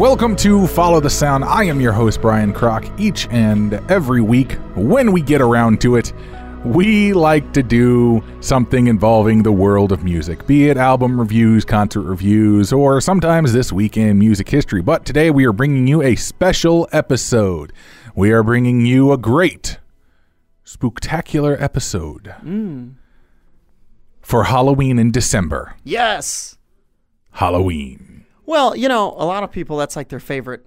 Welcome to Follow the Sound. I am your host, Brian Croc. Each and every week, when we get around to it, we like to do something involving the world of music, be it album reviews, concert reviews, or sometimes this week in music history. But today we are bringing you a special episode. We are bringing you a great, spectacular episode mm. for Halloween in December. Yes. Halloween. Well, you know, a lot of people that's like their favorite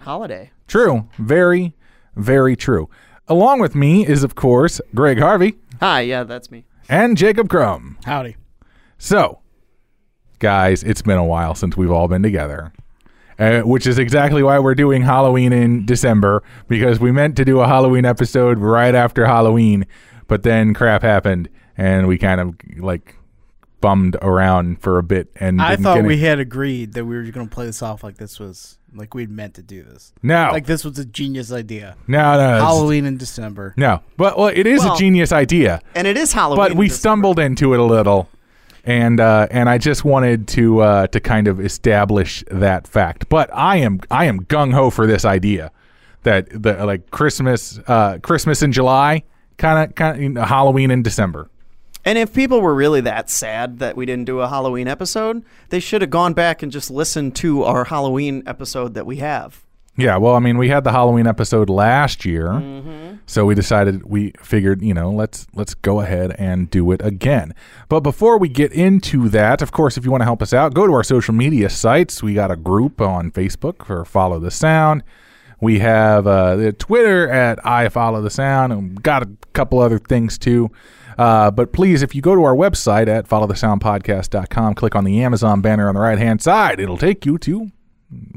holiday. True. Very, very true. Along with me is, of course, Greg Harvey Hi, yeah, that's me. and Jacob Crum. Howdy. So, guys, it's been a while since we've all been together, uh, which is exactly why we're doing Halloween in December because we meant to do a Halloween episode right after Halloween, but then crap happened and we kind of like bummed around for a bit. And I thought we had agreed that we were going to play this off like this was like we'd meant to do this. no, Like this was a genius idea. no, no, it's- Halloween in December. No, but well, it is Well, a genius idea. And it is Halloween. but we in stumbled into it a little and uh, and I just wanted to uh, to kind of establish that fact. But I am I am gung ho for this idea that the like Christmas uh, Christmas in July, kind of kind of you know, Halloween in December. And if people were really that sad that we didn't do a Halloween episode, they should have gone back and just listened to our Halloween episode that we have. Yeah, well, I mean, we had the Halloween episode last year, mm-hmm. so we decided we figured, you know, let's let's go ahead and do it again. But before we get into that, of course, if you want to help us out, go to our social media sites. We got a group on Facebook for Follow the Sound. We have uh, the Twitter at I Follow the Sound, and got a couple other things too. Uh, but please, if you go to our website at followthesoundpodcast.com, click on the Amazon banner on the right hand side, it'll take you to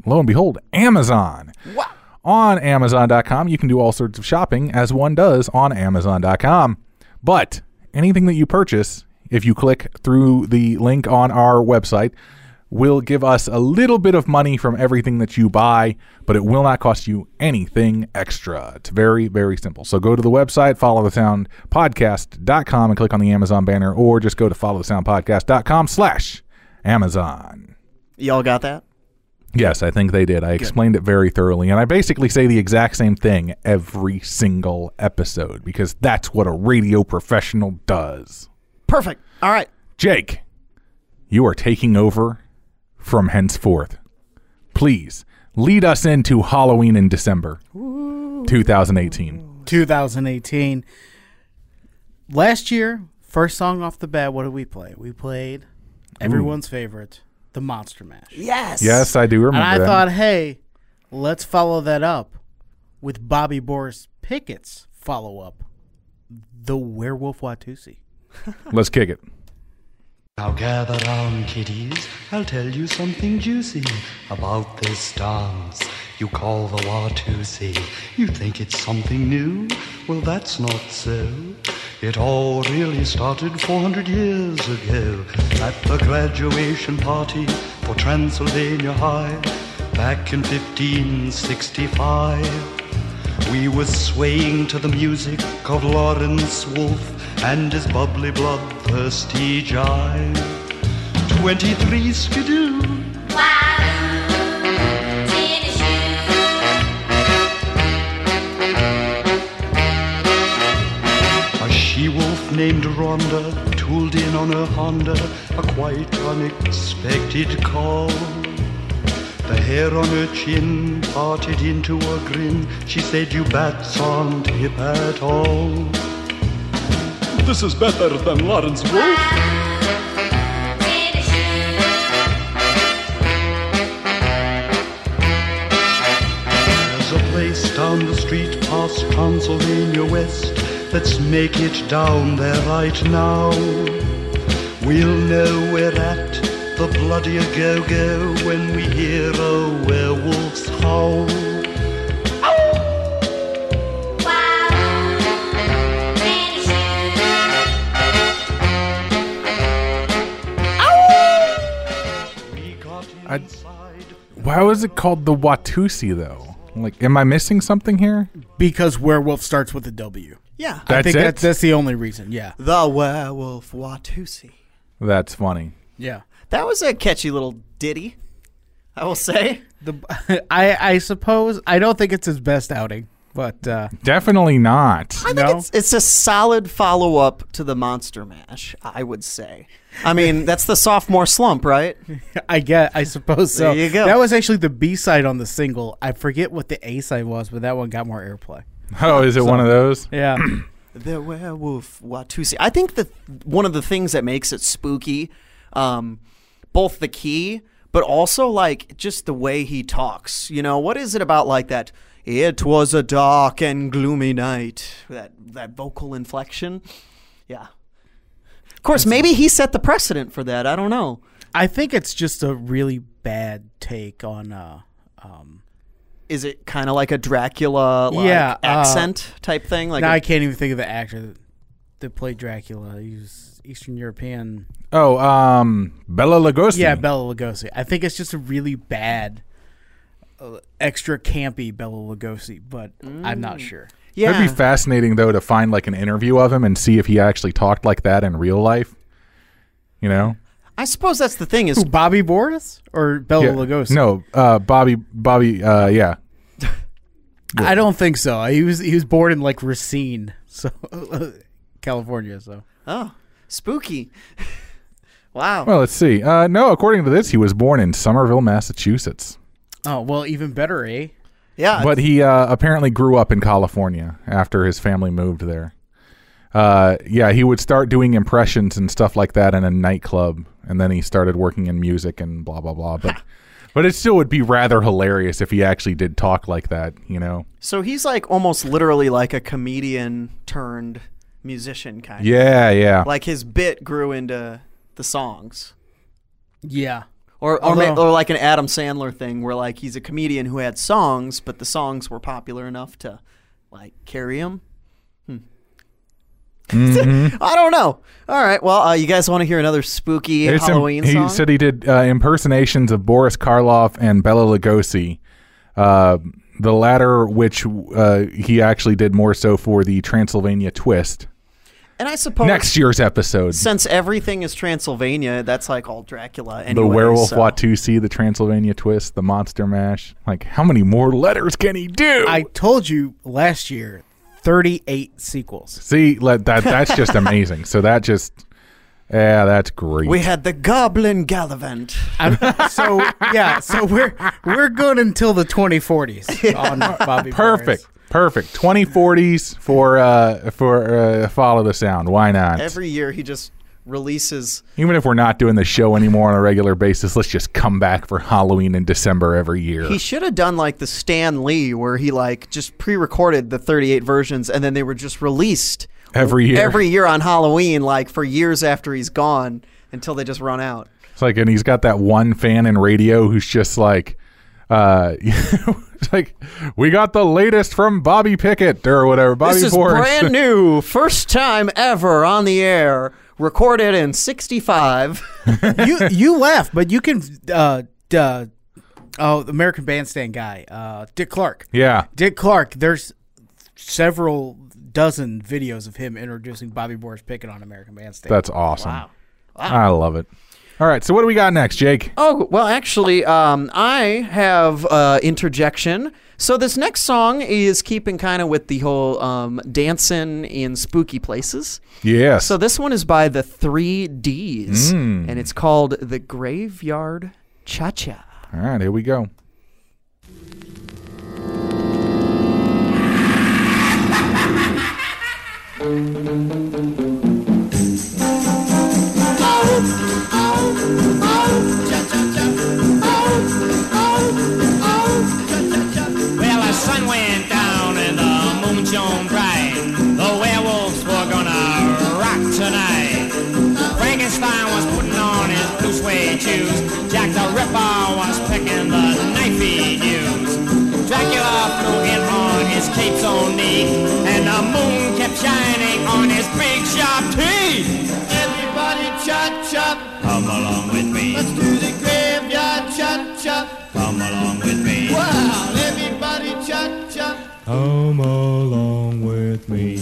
lo and behold, Amazon. On Amazon.com, you can do all sorts of shopping as one does on Amazon.com. But anything that you purchase, if you click through the link on our website, will give us a little bit of money from everything that you buy, but it will not cost you anything extra. It's very, very simple. So go to the website, follow the sound and click on the Amazon banner, or just go to follow the sound slash Amazon. Y'all got that? Yes, I think they did. I explained it very thoroughly. And I basically say the exact same thing every single episode because that's what a radio professional does. Perfect. All right. Jake, you are taking over from henceforth. Please lead us into Halloween in December 2018. 2018. Last year, first song off the bat, what did we play? We played everyone's favorite, The Monster Mash. Yes. Yes, I do remember And I that. thought, hey, let's follow that up with Bobby Boris Pickett's follow up, The Werewolf Watusi. Let's kick it. Now gather round, kiddies, I'll tell you something juicy about this dance you call the Watusi. You think it's something new? Well, that's not so. It all really started 400 years ago at the graduation party for Transylvania High back in 1565. We were swaying to the music of Lawrence Wolf and his bubbly, bloodthirsty jive. Twenty-three skidoo. A she-wolf named Rhonda tooled in on her Honda, a quite unexpected call. The hair on her chin parted into a grin. She said, you bats aren't hip at all. This is better than Lawrence Wolf. There's a place down the street past Transylvania West. Let's make it down there right now. We'll know we're at the bloody go-go when we hear a werewolf's howl. I- Why was it called the Watusi though? Like, am I missing something here? Because werewolf starts with a W. Yeah. I think it? that's, that's the only reason. Yeah. the Werewolf Watusi. That's funny. Yeah. That was a catchy little ditty. I will say. The I I suppose I don't think it's his best outing, but uh, Definitely not. I think No? it's it's a solid follow up to the Monster Mash. I would say. I mean, that's the sophomore slump, right? I get I suppose so. There you go. That was actually the B side on the single. I forget what the A side was, but that one got more airplay. Oh, is it one of those? Yeah. The werewolf Watusi. I think that one of the things that makes it spooky, um, both the key, but also like just the way he talks. You know, what is it about like that? It was a dark and gloomy night. That that vocal inflection. Yeah. Of course, maybe he set the precedent for that. I don't know. I think it's just a really bad take on uh um Is it kind of like a Dracula like, Yeah, uh, accent type thing? Like now a- I can't even think of the actor that, that played Dracula. He was Eastern European. Oh, um, Bela Lugosi. Yeah, Bela Lugosi. I think it's just a really bad, uh, extra campy Bela Lugosi, but I'm not sure. yeah. It'd be fascinating though to find like an interview of him and see if he actually talked like that in real life. You know? I suppose that's the thing is Who, Bobby Boris or Bela Yeah. Lugosi? No, uh, Bobby. Bobby. Uh, yeah. I don't think so. He was he was born in like Racine, so California. So Oh, spooky. wow. Well, let's see. Uh, no, according to this, he was born in Somerville, Massachusetts, oh well, even better, eh? yeah. but he uh, apparently grew up in California after his family moved there. Uh, yeah, he would start doing impressions and stuff like that in a nightclub, and then he started working in music and blah blah blah. But but it still would be rather hilarious if he actually did talk like that. You know? so he's like almost literally like a comedian turned musician kind of. Yeah, yeah. Like his bit grew into the songs. Yeah. Or or, ma- Although- or like an Adam Sandler thing where like he's a comedian who had songs, but the songs were popular enough to like carry him. Mhm. I don't know. All right. Well, uh, you guys want to hear another spooky It's im- Halloween he song? said he did uh, impersonations of Boris Karloff and Bela Lugosi. Uh, the latter, which uh, he actually did more so for the Transylvania Twist. And I suppose Next year's episode, since everything is Transylvania, that's like all Dracula anyway. the Werewolf so. Watusi, the Transylvania Twist, the Monster Mash. Like, how many more letters can he do? I told you last year, thirty-eight sequels. See, let, that that's just amazing. So that just, yeah, that's great. We had the Goblin Gallivant. I'm, so yeah, so we're we're good until the 2040s on Bobby. Perfect, Boris. Perfect. Twenty forties for uh for uh, follow the sound. Why not? Every year he just releases. Even if we're not doing the show anymore on a regular basis, let's just come back for Halloween in December every year. He should have done like the Stan Lee, where he like just pre-recorded the 38 versions, and then they were just released Every year. every year on Halloween, like for years after he's gone, until they just run out. It's like, and he's got that one fan in radio who's just like, uh, it's like, we got the latest from Bobby Pickett or whatever. Bobby this is Boris. brand new, first time ever on the air, recorded in '65. You you laugh, but you can. Uh, uh, oh, American Bandstand guy, uh, Dick Clark. yeah. Dick Clark. There's several dozen videos of him introducing Bobby Boris Pickett on American Bandstand. That's awesome. Wow. I love it. All right. So what do we got next, Jake? Oh, well, actually, um, I have uh, interjection. So this next song is keeping kind of with the whole um, dancing in spooky places. Yes. So this one is by the Three Ds, Mm. and it's called the Graveyard Cha Cha. All right. Here we go. and the moon shone bright. The werewolves were gonna rock tonight. Ring a fine one was putting on it to sway to jack the ripper was picking the nappy you jackyll afternoon in horn is cats on knee and the moon kept shining on his big sharp teeth. Along with me. Let's do the graveyard chop chop. Come along with me. Wow, everybody chop chop. Come along with me.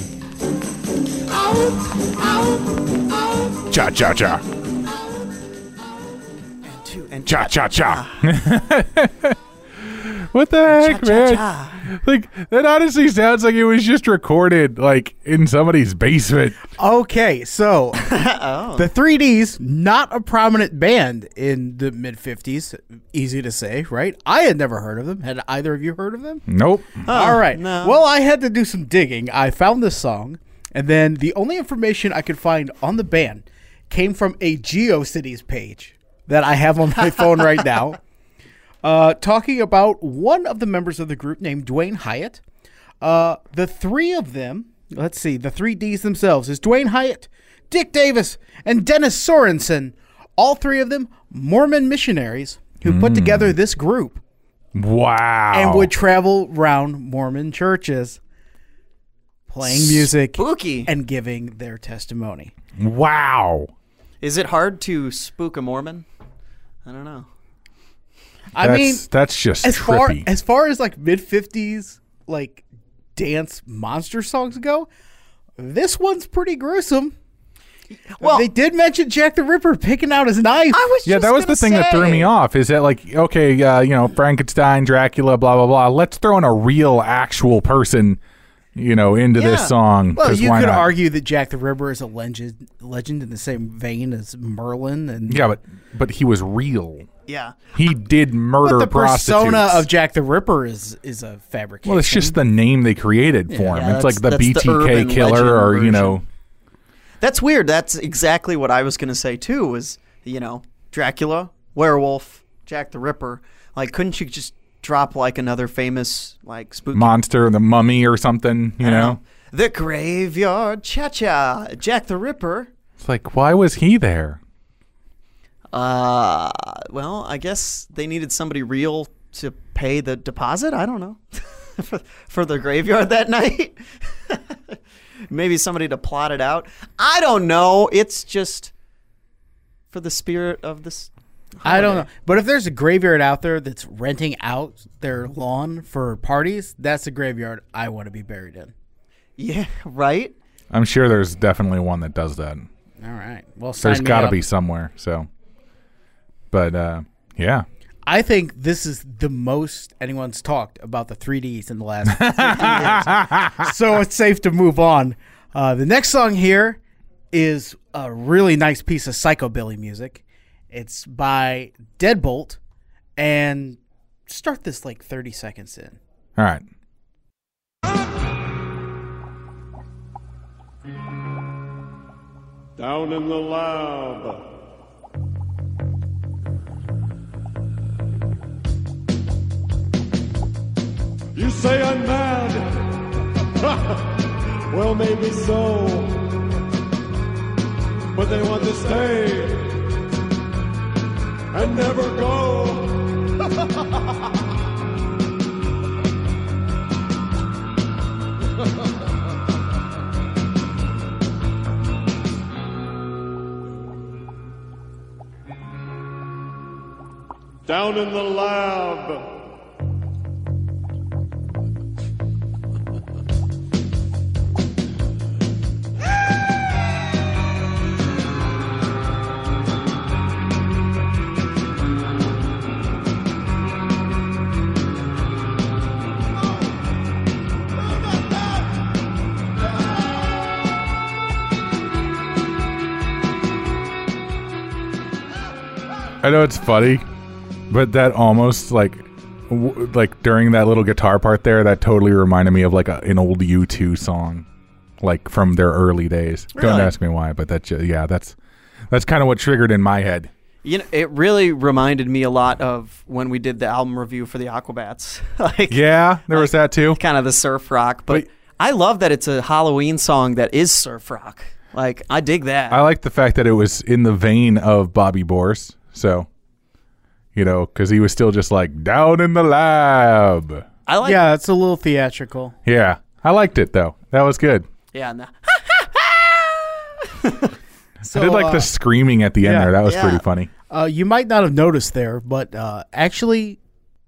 Cha cha cha. two, and Cha cha cha. What the heck, man? cha. Like that honestly sounds like it was just recorded like in somebody's basement. Okay, so the 3Ds, not a prominent band in the mid 50s. Easy to say, right? I had never heard of them. Had either of you heard of them? Nope. Oh, All right. no. Well, I had to do some digging. I found this song, and then the only information I could find on the band came from a GeoCities page that I have on my phone right now, uh, talking about one of the members of the group named Dwayne Hyatt. Uh, the three of them, let's see, the three Ds themselves is Dwayne Hyatt, Dick Davis, and Dennis Sorensen. All three of them Mormon missionaries who put together this group Wow. and would travel around Mormon churches playing music Spooky. and giving their testimony. wow. Is it hard to spook a Mormon? I don't know. I That's, mean, that's just as far as far as like mid 50s like dance monster songs go, this one's pretty gruesome. Well, they did mention Jack the Ripper picking out his knife. I was yeah, just that was the thing that threw me off. Is that like okay, uh, you know, Frankenstein, Dracula, blah blah blah. Let's throw in a real, actual person, you know, into Yeah. this song. well, 'cause you why could not? argue that Jack the Ripper is a legend, legend in the same vein as Merlin, and Yeah, but but he was real. Yeah. He did murder but the persona of Jack the Ripper is is a fabrication. well, it's just the name they created for him. Yeah, it's like the that's the BTK killer, or you know, That's weird. That's exactly what I was going to say too was, you know, Dracula, werewolf, Jack the Ripper. Like couldn't you just drop like another famous like spooky monster, the mummy, or something. You know, The Graveyard Cha-Cha, Jack the Ripper. it's like why was he there? Uh, well, I guess they needed somebody real to pay the deposit. I don't know. for, for the graveyard that night. Maybe somebody to plot it out. I don't know. It's just for the spirit of this. I don't know. But if there's a graveyard out there that's renting out their lawn for parties, that's a graveyard I want to be buried in. Yeah, right? I'm sure there's definitely one that does that. All right. Well, There's sign me got to be somewhere. So, but uh, yeah, I think this is the most anyone's talked about the 3Ds in the last 15 years. So it's safe to move on. Uh, the next song here is a really nice piece of psychobilly music. It's by Deadbolt, and start this like 30 seconds in. all right. Down in the lab. You say I'm mad. well, maybe so. But they want to stay and never go. Down in the lab. I know it's funny, but that almost like w- like during that little guitar part there, that totally reminded me of like a, an old U2 song, like from their early days. Don't Really? ask me why, but that yeah, that's that's kind of what triggered in my head. You know, it really reminded me a lot of when we did the album review for the Aquabats. like, Yeah, there was that too. kind of the surf rock. But But- I love that it's a Halloween song that is surf rock. Like, I dig that. I like the fact that it was in the vein of Bobby Boris, so you know, because he was still just like down in the lab. I like yeah, it's a little theatrical. Yeah, I liked it though. That was good. Yeah, no. So, I did like uh, the screaming at the end yeah. there. That was Yeah. pretty funny. Uh, you might not have noticed there, but uh, actually,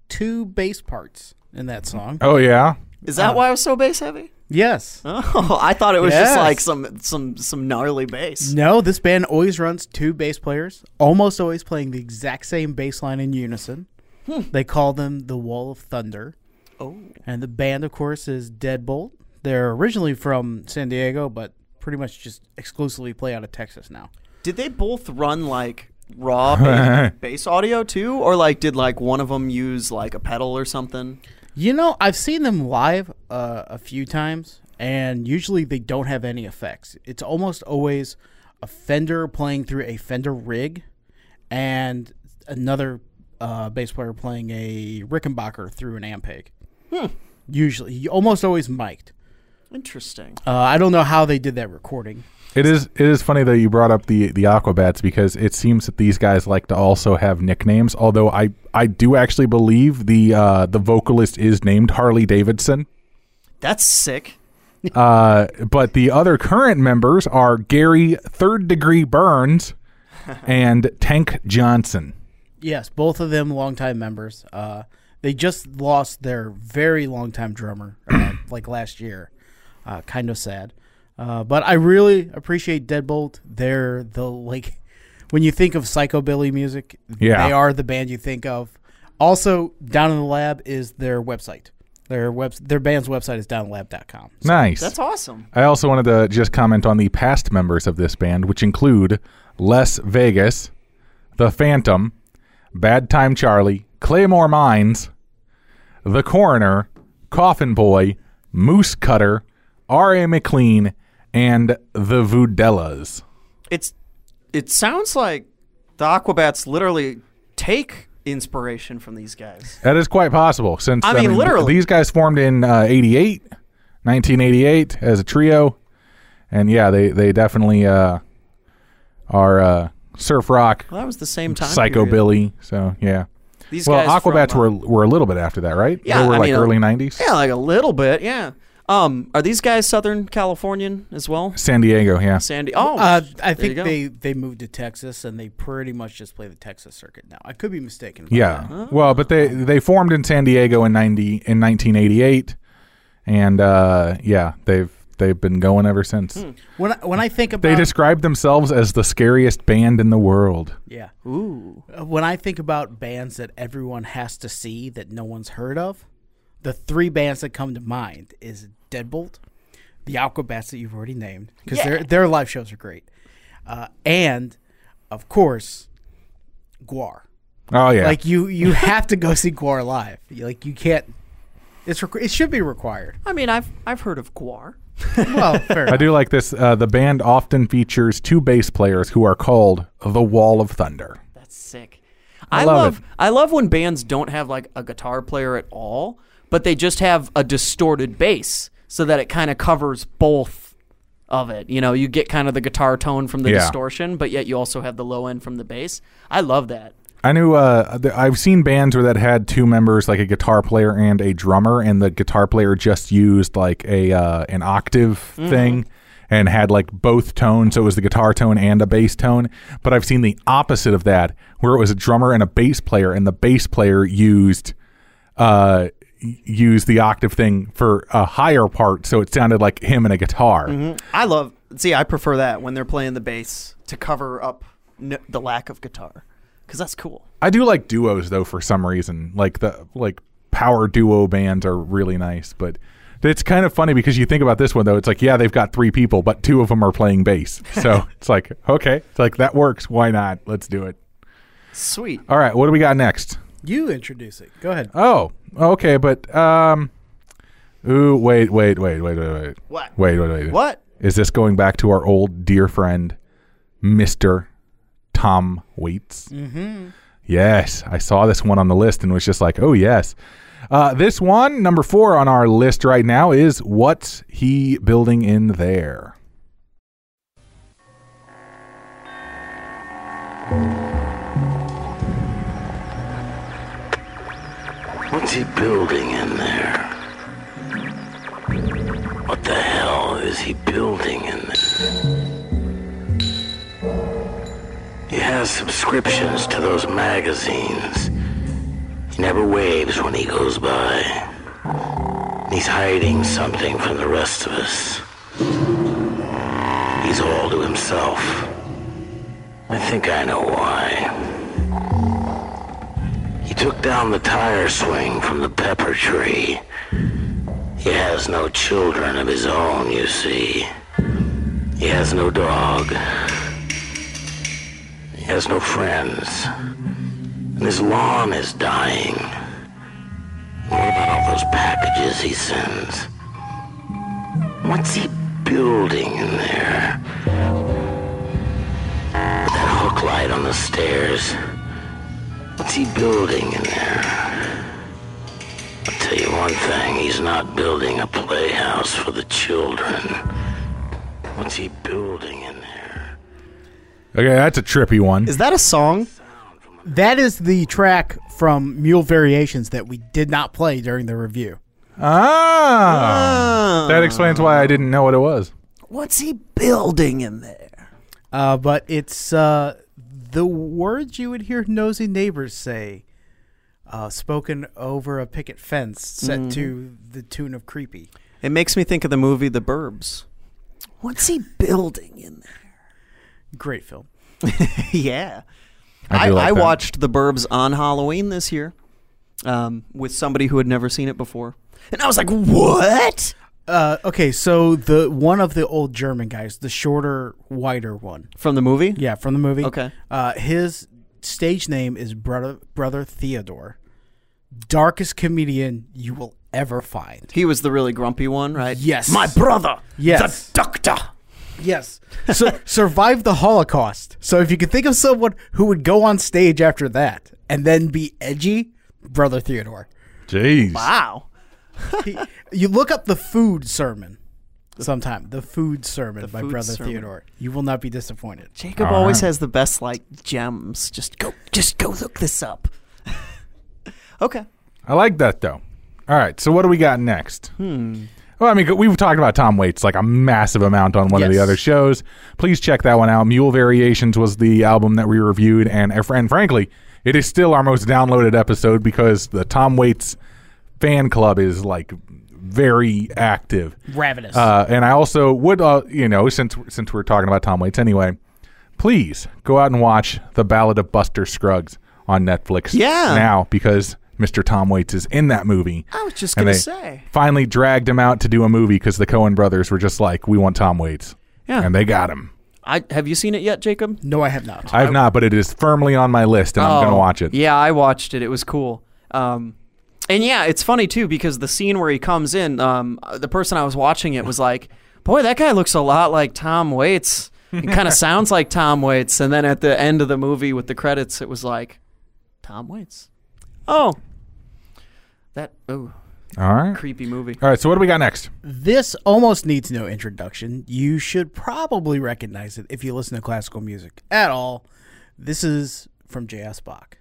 two bass parts in that song. Oh yeah, Is that why I was so bass heavy? Yes. Oh, I thought it was just like some some some gnarly bass. No, this band always runs two bass players, almost always playing the exact same bass line in unison. Hmm. They call them the Wall of Thunder. Oh, And the band, of course, is Deadbolt. They're originally from San Diego, but pretty much just exclusively play out of Texas now. did they both run like raw ba- bass audio too, or like did like one of them use like a pedal or something? You know, I've seen them live uh, a few times, and usually they don't have any effects. It's almost always a Fender playing through a Fender rig, and another uh, bass player playing a Rickenbacker through an Ampeg. Usually, almost always mic'd. Interesting. Uh, I don't know how they did that recording. It is it is funny that you brought up the the Aquabats because it seems that these guys like to also have nicknames. Although I I do actually believe the uh, the vocalist is named Harley Davidson. That's sick. Uh, but the other current members are Gary Third Degree Burns and Tank Johnson. Yes, both of them longtime members. Uh, they just lost their very longtime drummer, uh, like last year. Uh, kind of sad. Uh, but I really appreciate Deadbolt. They're the like when you think of psychobilly music, Yeah. they are the band you think of. Also, Down in the Lab is their website. Their web their band's website is downlab.com. So Nice. That's awesome. I also wanted to just comment on the past members of this band, which include Les Vegas, The Phantom, Bad Time Charlie, Claymore Mines, The Coroner, Coffin Boy, Moose Cutter, R.A. McLean, and The Voodellas. It's it sounds like the Aquabats literally take inspiration from these guys. That is quite possible. Since I mean, literally. these guys formed in uh, 88, 1988 as a trio, and yeah, they they definitely uh, are uh, surf rock, Well, that was the same time. psychobilly. So yeah. These Well, guys from, Aquabats uh, were were a little bit after that, right? Yeah, they were I like mean, early 90s. Yeah, like a little bit. Yeah. Um, are these guys Southern Californian as well? San Diego, yeah. Sandy. Oh, Uh, I think they, they moved to Texas and they pretty much just play the Texas circuit now. I could be mistaken. about Yeah. that. Well, but they they formed in San Diego in 90 in 1988 and uh, yeah, they've they've been going ever since. Hmm. When I, when I think about They describe themselves as the scariest band in the world. yeah, Ooh. Uh, when I think about bands that everyone has to see that no one's heard of, the three bands that come to mind is Deadbolt, the Aquabats that you've already named because their their live shows are great, uh, and of course, Gwar. Oh yeah. Like you you have to go see Gwar live. You- Like you can't. It's requ- it should be required. I mean, I've I've heard of Gwar. Well, fair I do like this. Uh, the band often features two bass players who are called the Wall of Thunder. That's sick. I I, love love. I love when bands don't have like a guitar player at all, but they just have a distorted bass so that it kind of covers both of it. You know, you get kind of the guitar tone from the Yeah. distortion, but yet you also have the low end from the bass. I love that. I knew. Uh, th- I've seen bands where that had two members, like a guitar player and a drummer, and the guitar player just used like a uh, an octave thing and had like both tones. So it was the guitar tone and a bass tone. But I've seen the opposite of that, where it was a drummer and a bass player, and the bass player used uh used the octave thing for a higher part, so it sounded like him and a guitar. Mm-hmm. I love. See, I prefer that when they're playing the bass to cover up n- the lack of guitar, because that's cool. I do like duos though for some reason. Like the like power duo bands are really nice, but it's kind of funny because you think about this one though. It's like yeah, they've got three people, but two of them are playing bass. So it's like okay, it's like that works. Why not? Let's do it. Sweet. All right, what do we got next? You introduce it. Go ahead. Oh, okay, but um, ooh, wait, wait, wait, wait, wait, wait, What? wait, wait, wait. What? Is this going back to our old dear friend, Mister Tom Waits? Mm-hmm. Yes, I saw this one on the list and was just like, oh yes. Uh, this one, number four on our list right now, is what's he building in there? What's he building in there? What the hell is he building in there? He has subscriptions to those magazines. He never waves when he goes by. He's hiding something from the rest of us. He's all to himself. I think I know why. Took down the tire swing from the pepper tree. He has no children of his own, you see. He has no dog. He has no friends. And his lawn is dying. What about all those packages he sends? What's he building in there? That hook light on the stairs. What's he building in there? I'll tell you one thing, he's not building a playhouse for the children. What's he building in there? Okay, that's a trippy one. Is that a song? That is the track from Mule Variations that we did not play during the review. Ah, that explains why I didn't know what it was. What's he building in there? Uh, but it's uh, the words you would hear nosy neighbors say, uh, spoken over a picket fence, set to the tune of "Creepy." It makes me think of the movie The Burbs. What's he building in there? Great film. yeah. I I, like I watched The Burbs on Halloween this year um, with somebody who had never seen it before. And I was like, what? Uh, okay, so the one of the old German guys, the shorter, whiter one, From the movie? yeah, from the movie. Okay. Uh, his stage name is brother brother Theodore. Darkest comedian you will ever find. He was the really grumpy one, right? Yes. My brother. Yes. The doctor. Yes. So survived the Holocaust. So if you could think of someone who would go on stage after that and then be edgy, brother Theodore. Jeez. Wow. He- you look up the food sermon sometime. The food sermon by food brother sermon. Theodore. You will not be disappointed. Jacob All always right. has the best like gems. Just go just go look this up. okay. I like that though. All right, so what do we got next? Hmm. Well, I mean, we've talked about Tom Waits like a massive amount on one of the other shows. Please check that one out. Mule Variations was the album that we reviewed, and and frankly, it is still our most downloaded episode because the Tom Waits fan club is like very active. Ravenous. Uh, and I also would, uh, you know, since since we're talking about Tom Waits anyway, please go out and watch The Ballad of Buster Scruggs on Netflix. Yeah. now because Mr. Tom Waits is in that movie. I was just gonna they say. Finally dragged him out to do a movie because the Coen brothers were just like, we want Tom Waits. Yeah. And they got him. I have you seen it yet, Jacob? no, I have not. I have not, but it is firmly on my list, and I'm going to Oh, watch it. Yeah, I watched it. It was cool. Um, and yeah, it's funny too because the scene where he comes in, um, the person I was watching it was like, "Boy, that guy looks a lot like Tom Waits. It kind of sounds like Tom Waits." And then at the end of the movie with the credits, it was like, "Tom Waits." Oh, that oh All right. creepy movie. All right, so what do we got next? This almost needs no introduction. You should probably recognize it if you listen to classical music at all. This is from J.S. Bach.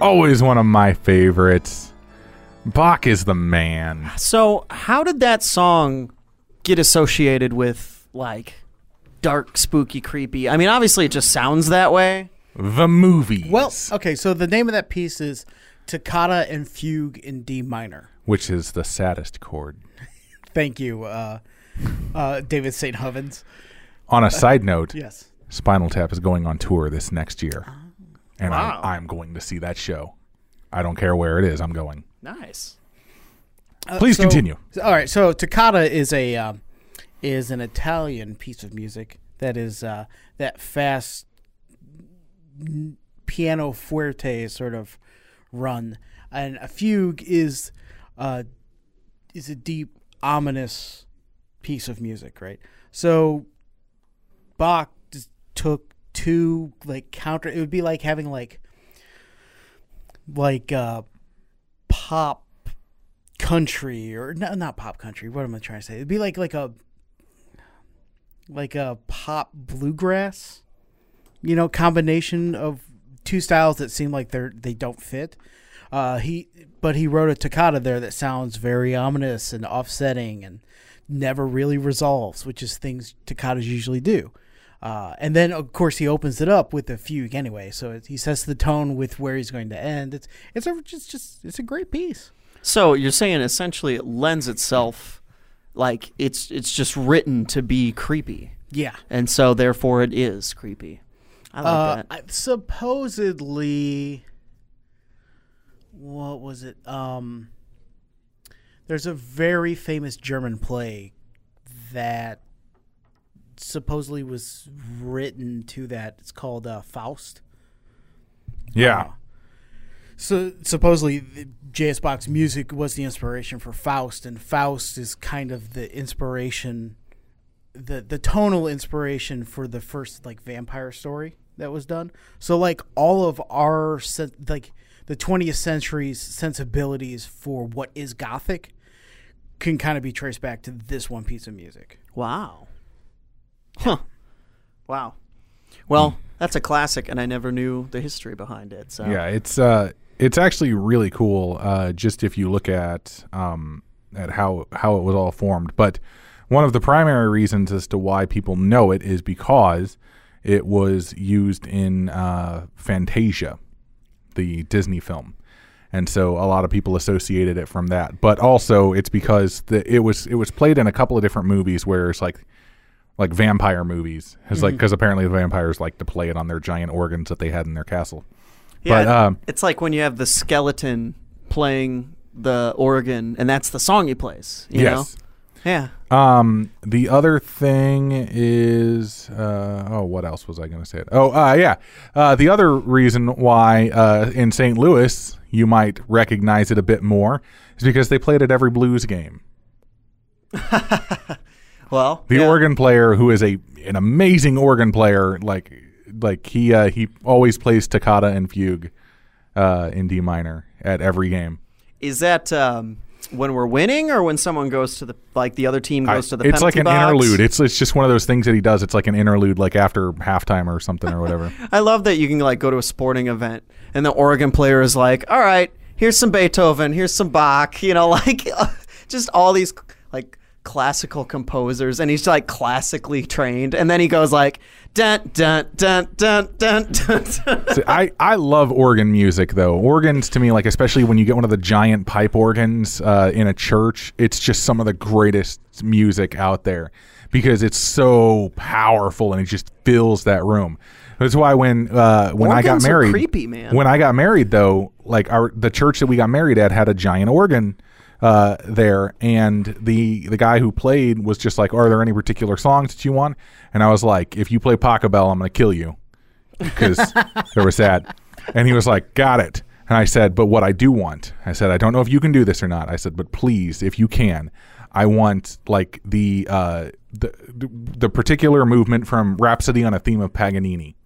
Always one of my favorites. Bach is the man. So, how did that song get associated with like dark, spooky, creepy? I mean, obviously, it just sounds that way. The movie. Well, okay, so the name of that piece is Toccata and Fugue in D minor. which is the saddest chord. Thank you, uh, uh, David St. Hubbins. On a side note, Yes. Spinal Tap is going on tour this next year, and Wow. I'm, I'm going to see that show. I don't care where it is. I'm going. Nice. Please So- continue. All right, so Toccata is a um, is an Italian piece of music that is uh, that fast n- piano forte sort of run, and a fugue is uh, is a deep, ominous piece of music, right? So Bach just took two like counter. It would be like having like like uh, pop country or no, not pop country. What am I trying to say? It'd be like like a like a pop bluegrass, you know, combination of two styles that seem like they're they don't fit. Uh, he but he wrote a toccata there that sounds very ominous and offsetting and never really resolves, which is things toccatas usually do. Uh, and then of course he opens it up with a fugue anyway, so it, he sets the tone with where he's going to end. It's it's a just just it's a great piece. So you're saying essentially it lends itself, like it's it's just written to be creepy, Yeah. and so therefore it is creepy. I like Uh, that. I, supposedly, what was it? Um, there's a very famous German play that supposedly was written to that. It's called uh, Faust. Yeah. So supposedly, the J.S. Bach's music was the inspiration for Faust, and Faust is kind of the inspiration, the the tonal inspiration for the first like vampire story that was done. So like all of our like the 20th century's sensibilities for what is Gothic can kind of be traced back to this one piece of music. Wow. Huh. Wow. Well, that's a classic, and I never knew the history behind it. So Yeah, it's uh, it's actually really cool. Uh, just if you look at um, at how how it was all formed, but one of the primary reasons as to why people know it is because it was used in uh, Fantasia, the Disney film, and so a lot of people associated it from that. But also, it's because the, it was it was played in a couple of different movies where it's like like vampire movies, it's like because apparently the vampires like to play it on their giant organs that they had in their castle. Yeah, But, um, it's like when you have the skeleton playing the organ, and that's the song he plays. You yes. Know? Yeah. Um, the other thing is, uh, oh, what else was I going to say? Oh, uh, yeah. Uh, the other reason why uh, in St. Louis you might recognize it a bit more is because they played it at every blues game. Well, The yeah. organ player, who is a an amazing organ player, like like he uh, he always plays toccata and fugue uh, in D minor at every game. is that um, when we're winning, or when someone goes to the like the other team I- goes to the it's like an box? interlude. It's it's just one of those things that he does. It's like an interlude, like after halftime or something or whatever. I love that you can like go to a sporting event and the organ player is like, "All right, here's some Beethoven, here's some Bach," you know, like just all these like classical composers, and he's like classically trained, and then he goes like, "Dun dun dun dun dun dun." dun. See, I, I love organ music though. Organs to me, like especially when you get one of the giant pipe organs uh, in a church, it's just some of the greatest music out there because it's so powerful and it just fills that room. That's why when uh, when I got married, creepy, man. When I got married though, like our the church that we got married at had a giant organ uh, there, and the the guy who played was just like, "Are there any particular songs that you want?" And I was like, "If you play Pachelbel, I'm going to kill you." because there was that. And he was like, "Got it." And I said, "But what I do want," I said, "I don't know if you can do this or not." I said, "But please, if you can, I want like the uh, the the particular movement from Rhapsody on a Theme of Paganini."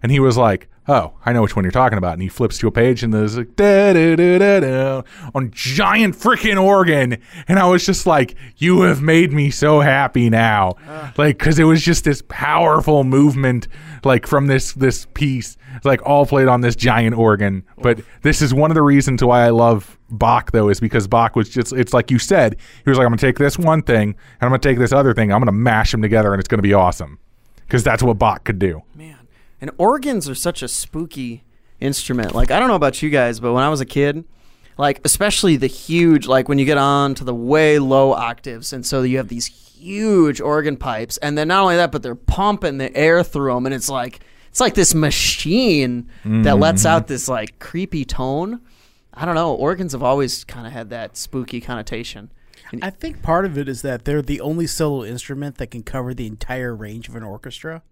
And he was like, oh, I know which one you're talking about. And he flips to a page and there's like da da da da on giant freaking organ, and I was just like, you have made me so happy now, like because it was just this powerful movement, like from this this piece, like all played on this giant organ. But this is one of the reasons why I love Bach though, is because Bach was just it's like you said, he was like, I'm gonna take this one thing and I'm gonna take this other thing, I'm gonna mash them together, and it's gonna be awesome. Because that's what Bach could do. Man, and organs are such a spooky instrument. Like I don't know about you guys, but when I was a kid, like especially the huge, like when you get on to the way low octaves, and so you have these huge organ pipes, and then not only that, but they're pumping the air through them, and it's like it's like this machine that lets out mm-hmm. this like creepy tone. I don't know. Organs have always kind of had that spooky connotation. I think part of it is that they're the only solo instrument that can cover the entire range of an orchestra.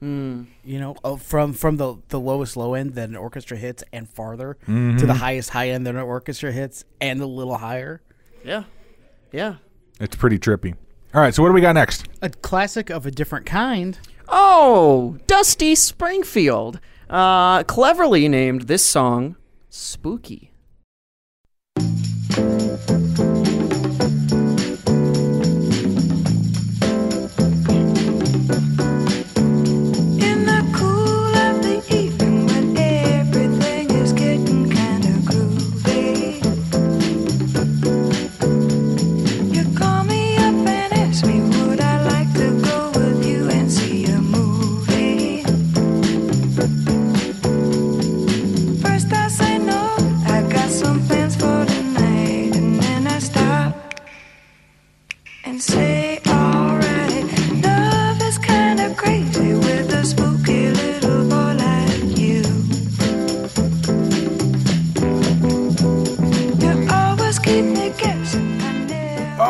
Hmm. You know, uh, from from the the lowest low end that an orchestra hits and farther to the highest high end that an orchestra hits and a little higher. Yeah, yeah. It's pretty trippy. All right, so what do we got next? A classic of a different kind. Oh, Dusty Springfield. Uh, cleverly named this song Spooky.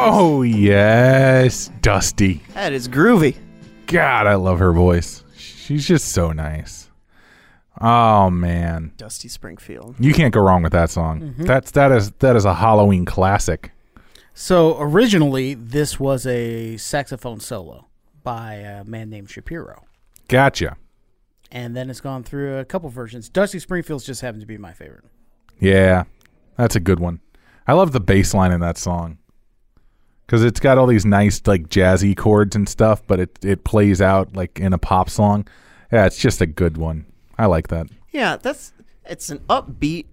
Oh yes, Dusty. That is groovy. God, I love her voice. She's just so nice. Oh man, Dusty Springfield. you can't go wrong with that song. Mm-hmm. That's that is that is a Halloween classic. So originally, this was a saxophone solo by a man named Shapiro, Gotcha. and then it's gone through a couple versions. Dusty Springfield's just happened to be my favorite. Yeah, that's a good one. I love the bass line in that song because it's got all these nice like jazzy chords and stuff, but it it plays out like in a pop song. Yeah, it's just a good one. I like that. Yeah, that's it's an upbeat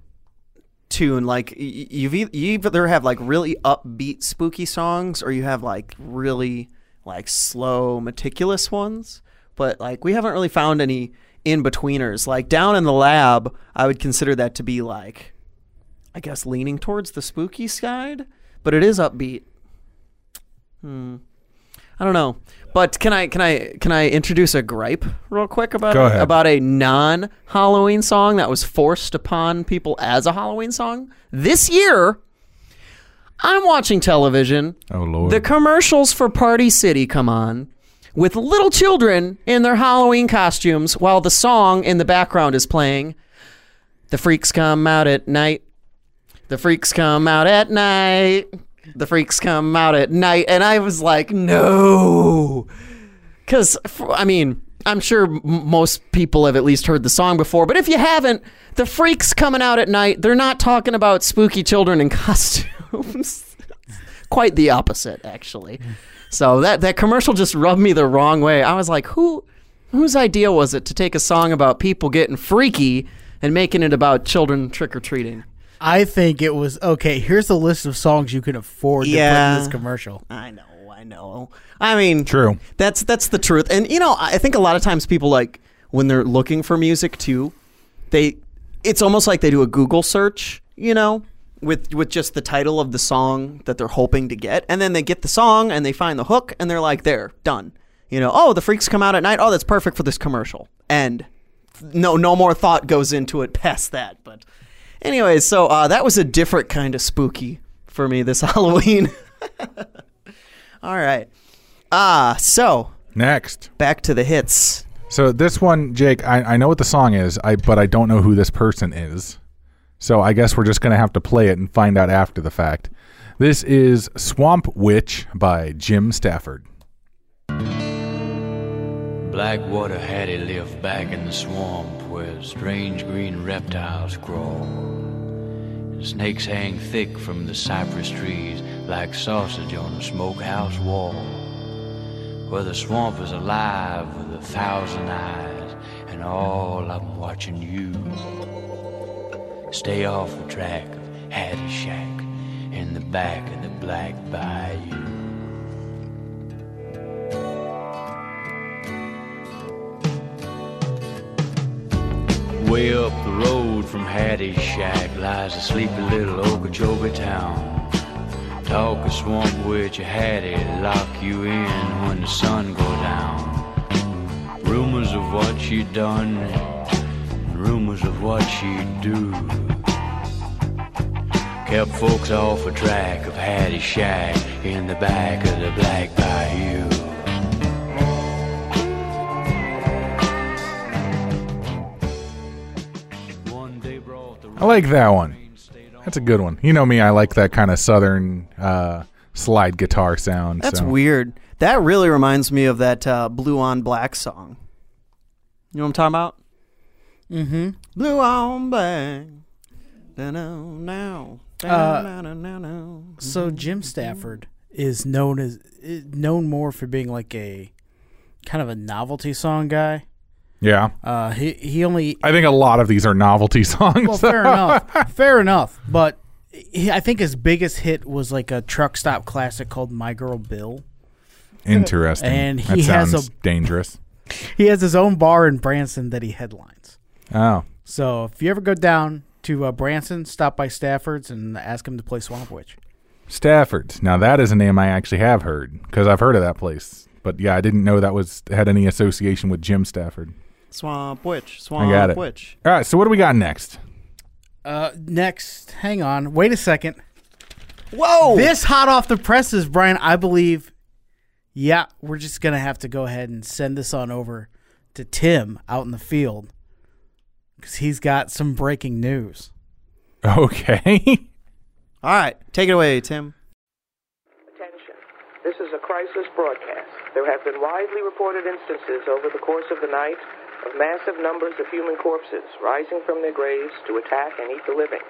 tune. Like you've e- you either have like really upbeat spooky songs, or you have like really like slow meticulous ones. But like we haven't really found any in betweeners. Like down in the lab, I would consider that to be like, I guess leaning towards the spooky side, but it is upbeat. Hmm. I don't know. But can I can I can I introduce a gripe real quick about Go ahead. about a non Halloween song that was forced upon people as a Halloween song? This year I'm watching television. Oh lord. The commercials for Party City come on with little children in their Halloween costumes while the song in the background is playing. The freaks come out at night. The freaks come out at night. The freaks come out at night. And I was like, no. Because, I mean, I'm sure most people have at least heard the song before, but if you haven't, the freaks coming out at night, they're not talking about spooky children in costumes. Quite the opposite, actually. So that, that commercial just rubbed me the wrong way. I was like, who whose idea was it to take a song about people getting freaky and making it about children trick or treating? I think it was okay. Here's a list of songs you can afford to put Yeah. in this commercial. I know, I know. I mean, True. That's that's the truth. And you know, I think a lot of times people like when they're looking for music too, they it's almost like they do a Google search, you know, with with just the title of the song that they're hoping to get, and then they get the song and they find the hook and they're like, there, done. You know, oh, the freaks come out at night. Oh, that's perfect for this commercial. And no no more thought goes into it past that. But anyways, so uh, that was a different kind of spooky for me this Halloween. All right. Ah, so Next. back to the hits. So this one, Jake, I, I know what the song is, I but I don't know who this person is. So I guess we're just gonna have to play it and find out after the fact. This is Swamp Witch by Jim Stafford. Blackwater Hattie lived back in the swamp where strange green reptiles crawl. And snakes hang thick from the cypress trees like sausage on a smokehouse wall. Where the swamp is alive with a thousand eyes, and all of 'em watching you. Stay off the track of Hattie Shack in the back of the Black Bayou. Way up the road from Hattie's shack lies a sleepy little Okeechobee town. Talk a swamp witch, a Hattie, lock you in when the sun go down. Rumors of what she done, rumors of what she'd do. Kept folks off a track of Hattie's shack in the back of the Black Bayou. I like that one. That's a good one. You know me, I like that kind of southern uh, slide guitar sound. That's so. weird. That really reminds me of that uh, Blue on Black song. You know what I'm talking about? Mm-hmm. Blue on Black. Da-no, Uh, Da-na-na-na-na. So Jim Stafford is known as is known more for being like a kind of a novelty song guy. Yeah. Uh, he he only I think a lot of these are novelty songs. well, fair enough, fair enough. But he, I think his biggest hit was like a truck stop classic called "My Girl Bill." Interesting. And that he has a- dangerous. He has his own bar in Branson that he headlines. Oh. So if you ever go down to uh, Branson, stop by Stafford's and ask him to play Swamp Witch. Stafford's. Now that is a name I actually have heard because I've heard of that place. But yeah, I didn't know that was had any association with Jim Stafford. Swamp Witch. I Swamp got it. Witch. All right, so what do we got next? Uh, next, hang on, wait a second. Whoa! This hot off the presses, Brian. I believe. Yeah, we're just gonna have to go ahead and send this on over to Tim out in the field because he's got some breaking news. Okay. All right, take it away, Tim. Attention. This is a crisis broadcast. There have been widely reported instances over the course of the night of massive numbers of human corpses rising from their graves to attack and eat the living.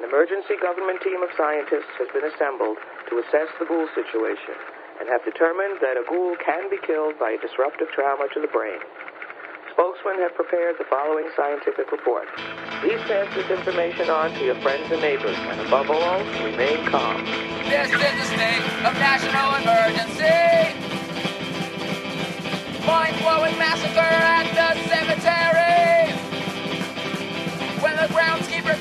An emergency government team of scientists has been assembled to assess the ghoul situation and have determined that a ghoul can be killed by a disruptive trauma to the brain. Spokesmen have prepared the following scientific report. Please pass this information on to your friends and neighbors, and above all, remain calm. This is a state of national emergency. Mind-blowing massacre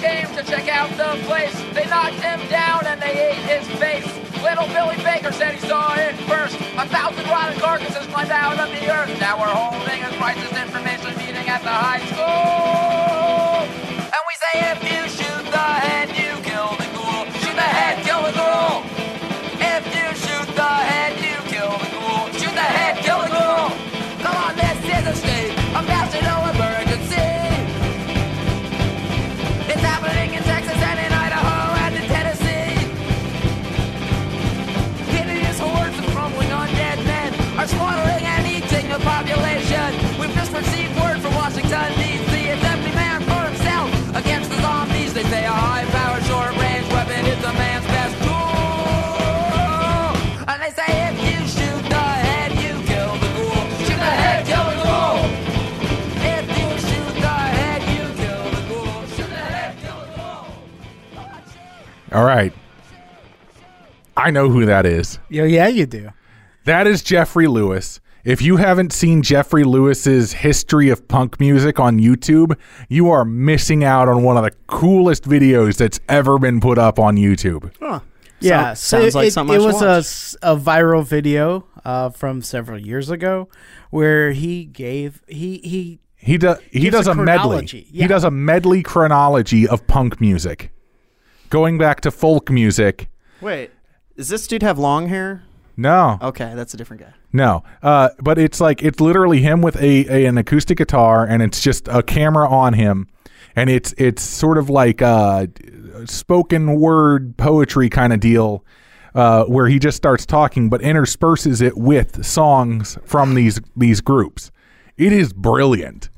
came to check out the place, they knocked him down and they ate his face. Little Billy Baker said he saw it first. A thousand rotten carcasses climbed out of the earth. Now we're holding a crisis information meeting at the high school. And we say if you shoot All right. I know who that is. Yo, yeah, you do. That is Jeffrey Lewis. If you haven't seen Jeffrey Lewis's history of punk music on YouTube, you are missing out on one of the coolest videos that's ever been put up on YouTube. Yeah, so sounds it, like something I it should was a, watch. s- a viral video uh, from several years ago where he gave he he He does he does a a, medley. yeah. He does a medley chronology of punk music. Going back to folk music. Wait, does this dude have long hair? No. Okay, that's a different guy. No, uh, but it's like it's literally him with a, a an acoustic guitar, and it's just a camera on him, and it's it's sort of like a spoken word poetry kind of deal, uh, where he just starts talking, but intersperses it with songs from these these groups. It is brilliant.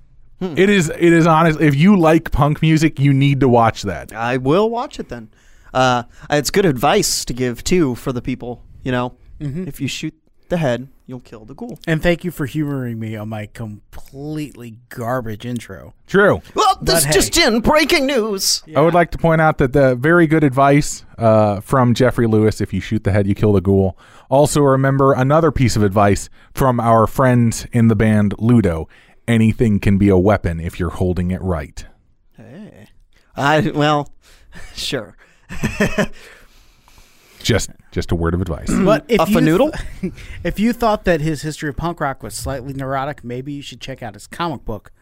It is. It is honest. If you like punk music, you need to watch that. I will watch it then. Uh, it's good advice to give too for the people. You know, if you shoot the head, you'll kill the ghoul. And thank you for humoring me on my completely garbage intro. True. Well, this But hey. just in breaking news. I would like to point out that the very good advice uh, from Jeffrey Lewis: if you shoot the head, you kill the ghoul. Also, remember another piece of advice from our friends in the band Ludo: anything can be a weapon if you're holding it right. Hey. I well, sure. Just, just a word of advice. But if a you noodle? if you thought that his history of punk rock was slightly neurotic, maybe you should check out his comic book.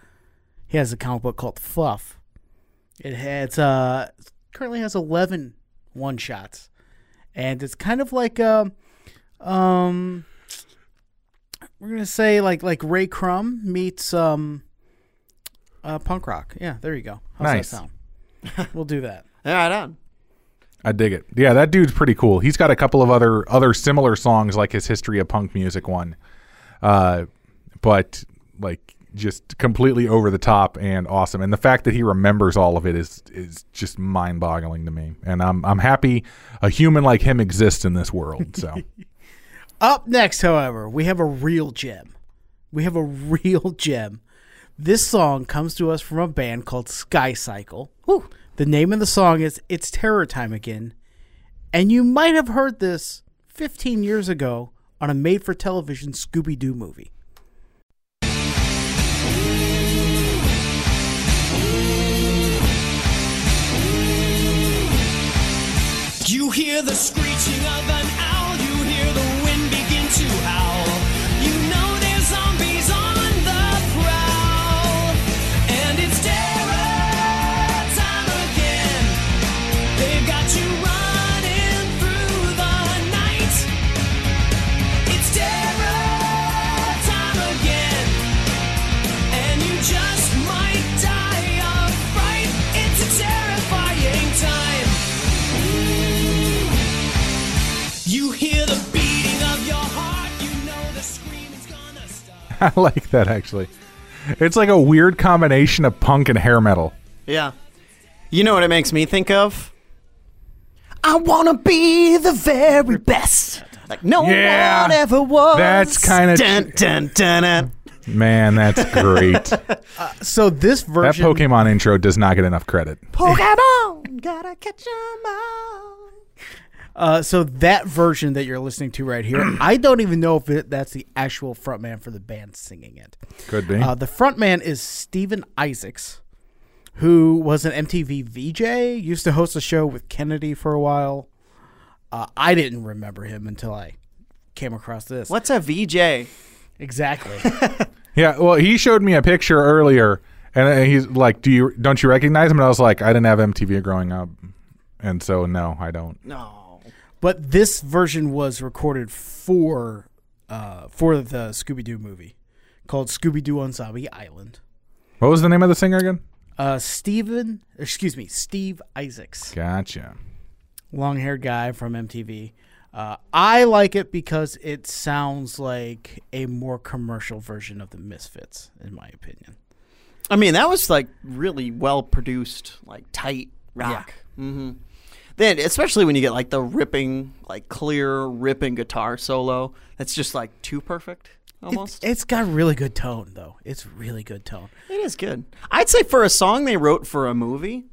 He has a comic book called Fluff. It has uh currently has 11 one shots, and it's kind of like um um we're gonna say like like Ray Crumb meets um uh punk rock. Yeah, there you go. How's Nice. that sound? we'll do that. All right, on. I dig it. Yeah, that dude's pretty cool. He's got a couple of other other similar songs like his history of punk music one, uh, but like just completely over the top and awesome. And the fact that he remembers all of it is is just mind boggling to me. And I'm I'm happy a human like him exists in this world. So Up next, however, we have a real gem. We have a real gem. This song comes to us from a band called Skycycle. The name of the song is It's Terror Time Again. And you might have heard this 15 years ago on a made for television Scooby Doo movie. You hear the screeching of an wind begin I like that actually. It's like a weird combination of punk and hair metal. Yeah. You know what it makes me think of? I wanna be the very best. Like no Yeah. one ever was. That's kinda dun, dun, dun, dun. Man, that's great. that uh, So this version That Pokemon intro does not get enough credit. Pokemon, gotta catch 'em all. Uh, so that version that you're listening to right here, I don't even know if it, that's the actual frontman for the band singing it. Could be. Uh, the frontman is Steven Isaacs, who was an MTV VJ, used to host a show with Kennedy for a while. Uh, I didn't remember him until I came across this. What's a VJ? Exactly. Yeah, well, he showed me a picture earlier, and uh, he's like, "Do you don't you recognize him?" And I was like, "I didn't have MTV growing up, and so no, I don't." No. But this version was recorded for uh, for the Scooby Doo movie called Scooby Doo on Zombie Island. What was the name of the singer again? Uh, Steven, excuse me, Steve Isaacs. Gotcha. long haired guy from MTV. Uh, I like it because it sounds like a more commercial version of the Misfits, in my opinion. I mean, that was like really well produced, like tight rock. Mm-hmm. Then, especially when you get like the ripping, like clear ripping guitar solo, that's just like too perfect almost. It's got really good tone, though. It's really good tone. it is good. I'd say for a song they wrote for a movie,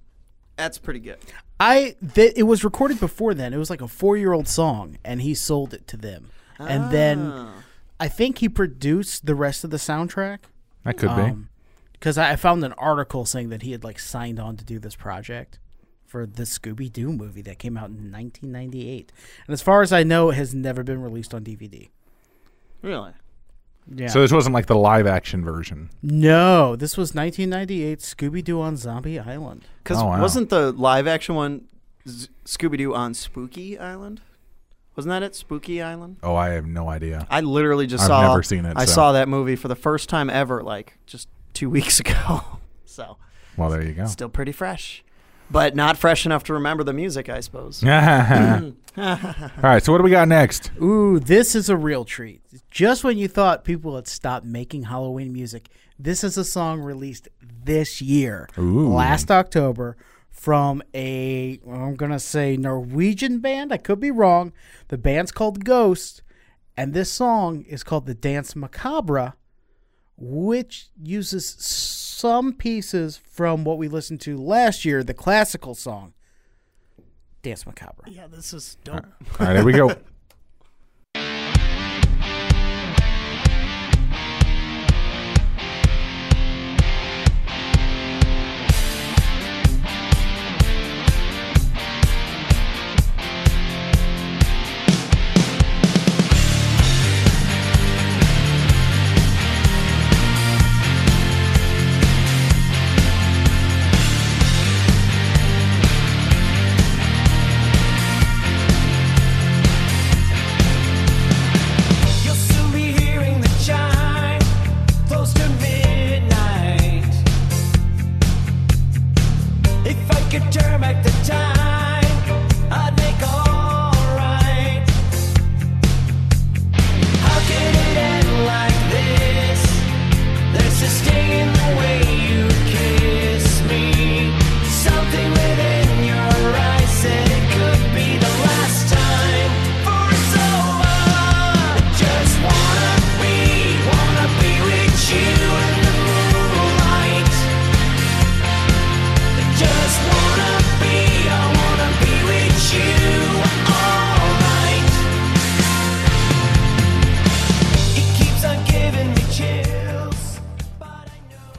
that's pretty good. I th- it was recorded before then. It was like a four year old song, and he sold it to them. And then I think he produced the rest of the soundtrack. That could Um, Because I I found an article saying that he had like signed on to do this project for the Scooby Doo movie that came out in 1998, and as far as I know, it has never been released on DVD. Really? Yeah. So this wasn't like the live action version. no, this was 1998 Scooby Doo on Zombie Island. Because Oh, wow. wasn't the live action one Z- Scooby Doo on Spooky Island? Wasn't that it? Spooky Island? Oh, I have no idea. I literally just I've saw. never seen it, I so. saw that movie for the first time ever, like just two weeks ago. so Well, there you go. still pretty fresh. But not fresh enough to remember the music, I suppose. All right, so what do we got next? Ooh, this is a real treat. Just when you thought people had stopped making Halloween music, this is a song released this year, Ooh. last October, from a, I'm going to say Norwegian band. I could be wrong. The band's called Ghost, and this song is called The Dance Macabre, which uses some pieces from what we listened to last year, the classical song, Danse Macabre. Yeah, this is dope. All right, here we go.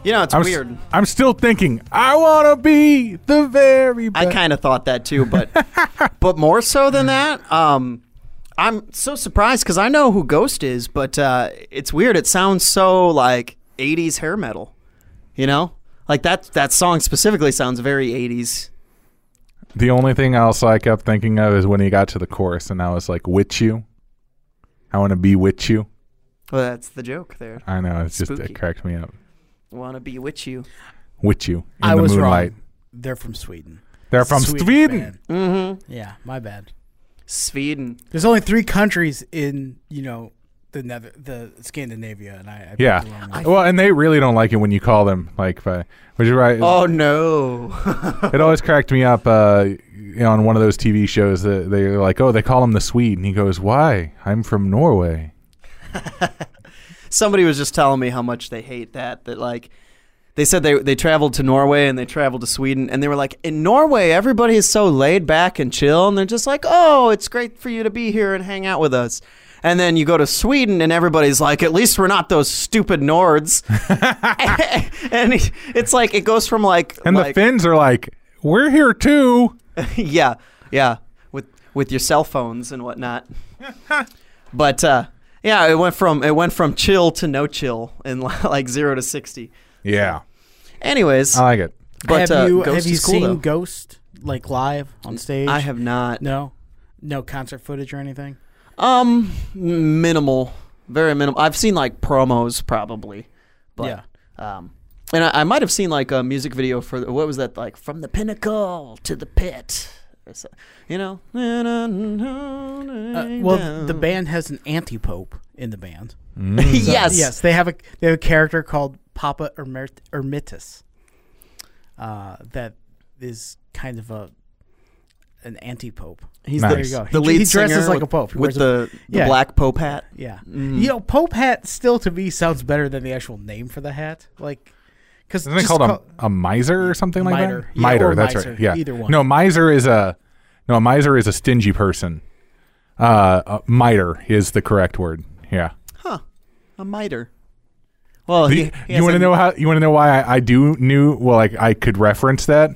You know, it's I'm, weird. I'm still thinking, I want to be the very best. I kind of thought that too, but but more so than that, um, I'm so surprised because I know who Ghost is, but uh, it's weird. It sounds so like '80s hair metal, you know, like that that song specifically sounds very '80s. The only thing else I kept thinking of is when he got to the chorus, and I was like, "With you, I want to be with you." Well, that's the joke there. I know it's just it cracked me up. Want to be with you? With you in I the was moonlight. wrong. They're from Sweden. They're from Swedish Sweden. Mm-hmm. Yeah, my bad. Sweden. There's only three countries in you know the Nether- the Scandinavia, and I, I picked Yeah. the wrong one. Well, and they really don't like it when you call them like, by, which is right. Oh no! it always cracked me up. Uh, you know, on one of those TV shows that they're like, "Oh, they call him the Swede," and he goes, "Why? I'm from Norway." Somebody was just telling me how much they hate that. That like. They said they they traveled to Norway and they traveled to Sweden and they were like in Norway everybody is so laid back and chill and they're just like oh it's great for you to be here and hang out with us and then you go to Sweden and everybody's like at least we're not those stupid Nords and it's like it goes from like And like, the Finns are like, "We're here too." yeah, yeah, with with your cell phones and whatnot. but uh, yeah, it went from it went from chill to no chill in like zero to sixty. Yeah, Anyways, I like it. but have uh, you Ghost have you cool, seen though. Ghost like live on stage? I have not. No, no concert footage or anything. Um, minimal, very minimal. I've seen like promos probably, but Yeah. um, and I, I might have seen like a music video for what was that like from the pinnacle to the pit, or so, you know. Uh, well, the band has an anti-pope in the band. yes, Yes, they have a they have a character called Papa Ermit- Emeritus. Uh, that is kind of a an anti-pope. He's Nice. There you go. the He- lead he dresses singer like with, a pope. He with wears a- the, the Yeah. black pope hat. Yeah, Mm. you know, Pope hat still to me sounds better than the actual name for the hat. Like, because Isn't it called a, a miser or something like Mitre. that? Yeah, mitre, or that's miser. right. Yeah. Either one. No, miser is a no. A miser is a stingy person. Uh, a mitre is the correct word. Yeah. Huh. A mitre. Well, The- he, he you want to know how? You want to know why I, I do knew? Well, like I could reference that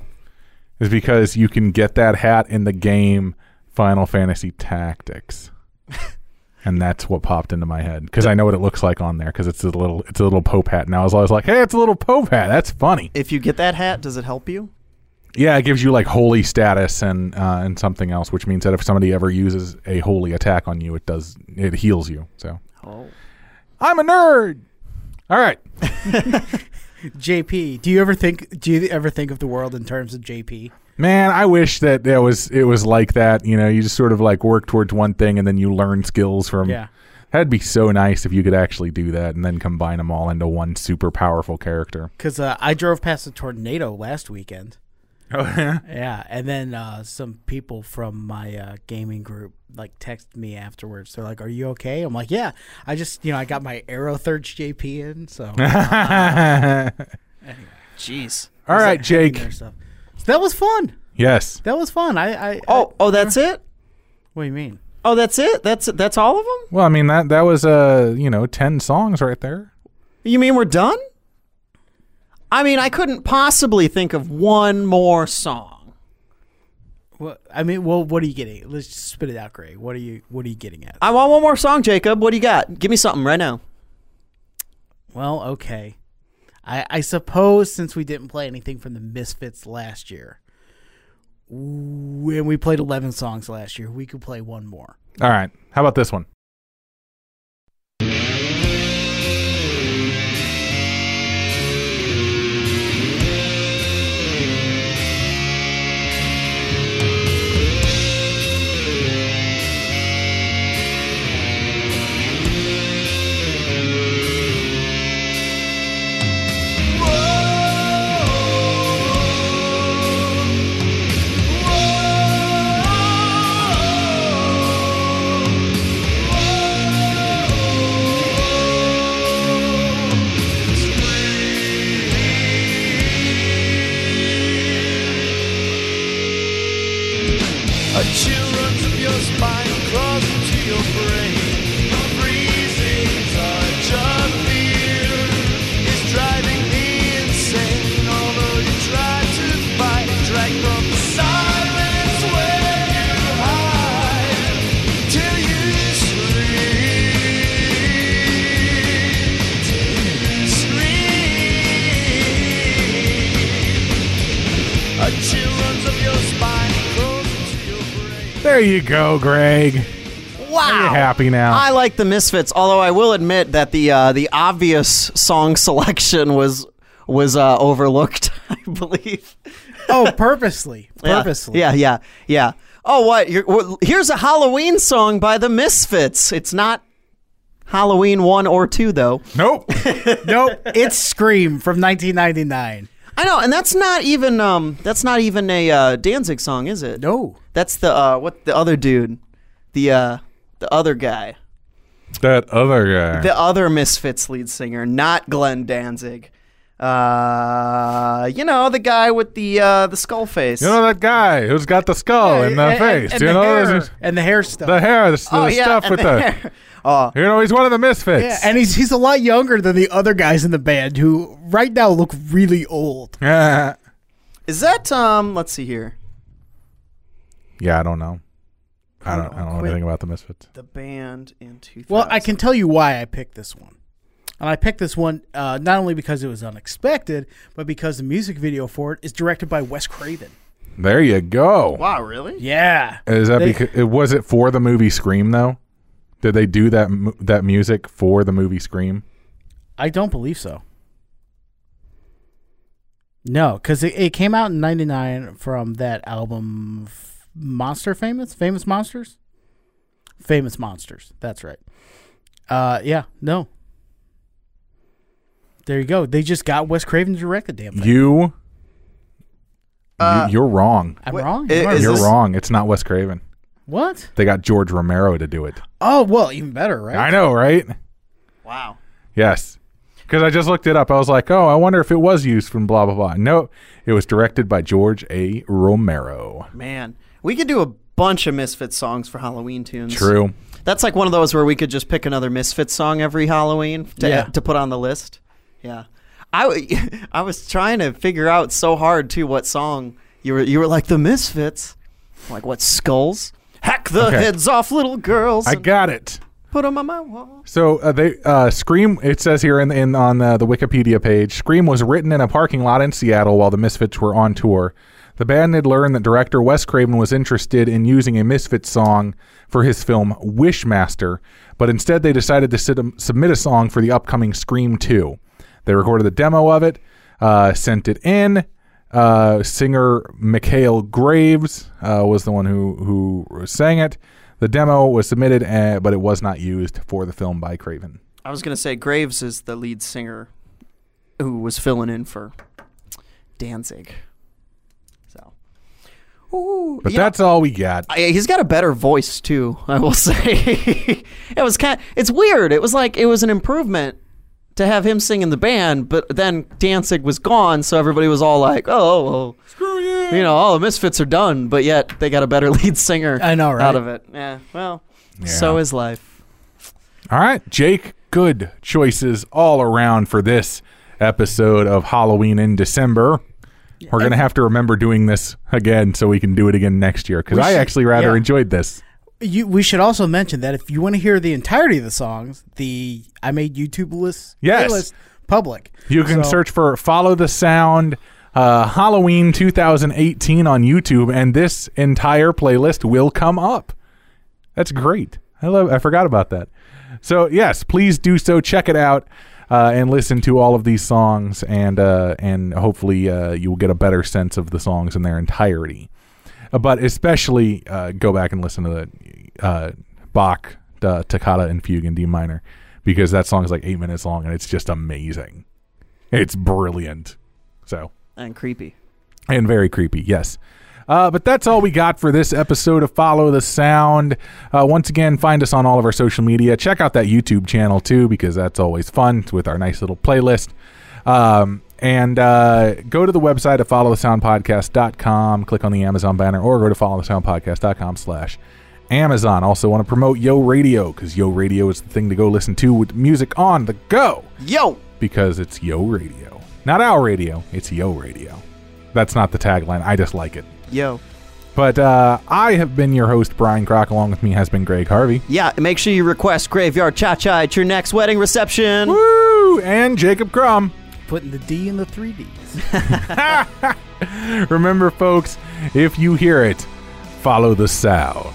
is because you can get that hat in the game Final Fantasy Tactics, and that's what popped into my head because I know what it looks like on there because it's a little it's a little Pope hat, and I was always like, hey, it's a little Pope hat. That's funny. If you get that hat, does it help you? Yeah, it gives you like holy status and uh, and something else, which means that if somebody ever uses a holy attack on you, it does it heals you. So Oh. I'm a nerd. All right. JP, do you ever think? Do you ever think of the world in terms of JP? Man, I wish that it was it was like that. You know, you just sort of like work towards one thing and then you learn skills from. Yeah. That'd be so nice if you could actually do that and then combine them all into one super powerful character. Because uh, I drove past a tornado last weekend. Oh yeah. Yeah, and then uh, some people from my uh, gaming group like texted me afterwards. They're like, "Are you okay?" I'm like, "Yeah, I just you know I got my Arrow Third JP in, so." Anyway. Jeez. All right, Jake. So that was fun. Yes. That was fun. I, I Oh, oh, that's it. what do you mean? Oh, that's it. That's that's all of them. Well, I mean that that was uh you know ten songs right there. You mean we're done? I mean, I couldn't possibly think of one more song. What I mean, well, what are you getting? Let's just spit it out, Gray. What are you What are you getting at? I want one more song, Jacob. What do you got? Give me something right now. Well, okay. I I suppose since we didn't play anything from the Misfits last year, when we played eleven songs last year, we could play one more. All right. How about this one? There you go, Greg. Wow. Are you happy now? I like the Misfits, although I will admit that the uh, the obvious song selection was was uh, overlooked. I believe. Oh, purposely, purposely. Yeah, yeah, yeah. Oh, what? You're, well, here's a Halloween song by the Misfits. It's not Halloween one or two, though. Nope. nope. It's Scream from 1999. I know, and that's not even um that's not even a uh, Danzig song, is it? No. That's the uh what the other dude, the uh the other guy, that other guy. the other Misfits lead singer, not Glenn Danzig. Uh, you know the guy with the uh the skull face. you know that guy who's got the skull in the and, face. and you the know hair, there's- and the hair stuff. the hair, the, the oh yeah, stuff with the the. hair. Oh, You know, he's one of the misfits. yeah, and he's he's a lot younger than the other guys in the band who right now look really old. yeah, is that um? Let's see here. Yeah, I don't know. I don't. I don't know anything about the misfits. The band in 2000. Well, I can tell you why I picked this one. And I picked this one uh, not only because it was unexpected, but because the music video for it is directed by Wes Craven. There you go. Wow, really? Yeah. Is that They- because was it for the movie Scream though? Did they do that that music for the movie Scream? I don't believe so. No, because it, it came out in '99 from that album, F- Monster Famous, Famous Monsters, Famous Monsters. That's right. Uh, yeah, no. There you go. They just got Wes Craven to direct the damn thing. You, Uh, you you're wrong. I'm Wait, wrong. i- I'm wrong. is You're this- wrong. It's not Wes Craven. What? They got George Romero to do it. Oh well, even better, right? I know, right? Wow. Yes. Because I just looked it up. I was like, oh, I wonder if it was used from blah, blah, blah. No, it was directed by George A. Romero. Man, we could do a bunch of Misfits songs for Halloween tunes. True. That's like one of those where we could just pick another Misfits song every Halloween to, Yeah. to put on the list. Yeah. I, w- I was trying to figure out so hard too what song you were you were like the Misfits. I'm like what skulls? Hack the Okay. heads off little girls. I got it. put them on my wall. So uh, they uh, Scream. It says here in, in on uh, the Wikipedia page, Scream was written in a parking lot in Seattle while the Misfits were on tour. The band had learned that director Wes Craven was interested in using a Misfits song for his film Wishmaster, but instead they decided to sit, submit a song for the upcoming Scream 2. They recorded the demo of it. uh, sent it in. Uh, singer Michale Graves uh, was the one who who sang it. The demo was submitted, uh, but it was not used for the film by Craven. I was gonna say Graves is the lead singer who was filling in for Danzig. So, Ooh, But know, that's all we got. I, he's got a better voice too. I will say it was kind. it's weird. It was like it was an improvement to have him sing in the band, but then Danzig was gone, so everybody was all like, "Oh, well, screw you!" You know, all the Misfits are done, but yet they got a better lead singer. I know, right? Out of it, yeah. Well, so is life. All right, Jake. Good choices all around for this episode of Halloween in December. We're gonna have to remember doing this again so we can do it again next year because I actually rather yeah. enjoyed this. You, we should also mention that if you want to hear the entirety of the songs, the I made YouTube list Yes. playlist public. You can So- search for "Follow the Sound" uh, Halloween 2018 on YouTube, and this entire playlist will come up. That's great. I love. I forgot about that. So yes, please do so. Check it out uh, and listen to all of these songs, and uh, and hopefully uh, you will get a better sense of the songs in their entirety. Uh, but especially uh, go back and listen to the uh, Bach, uh, Toccata, and Fugue in D minor because that song is like eight minutes long and it's just amazing. It's brilliant. So And creepy. and very creepy. Yes. Uh, but that's all we got for this episode of Follow the Sound. Uh, once again, find us on all of our social media. Check out that YouTube channel too, because that's always fun with our nice little playlist. Um, and uh, go to the website at followthesoundpodcast.com, click on the Amazon banner, or go to followthesoundpodcast.com slash Amazon. Also want to promote Yo Radio, because Yo Radio is the thing to go listen to with music on the go Yo! because it's Yo Radio. Not our radio, it's Yo Radio. That's not the tagline. I just like it. Yo. But uh, I have been your host, Brian Crock. Along with me has been Greg Harvey. Yeah, make sure you request Graveyard Cha Cha at your next wedding reception. Woo! And Jacob Crumb. Putting the D in the three Ds. Remember, folks, if you hear it, follow the sound.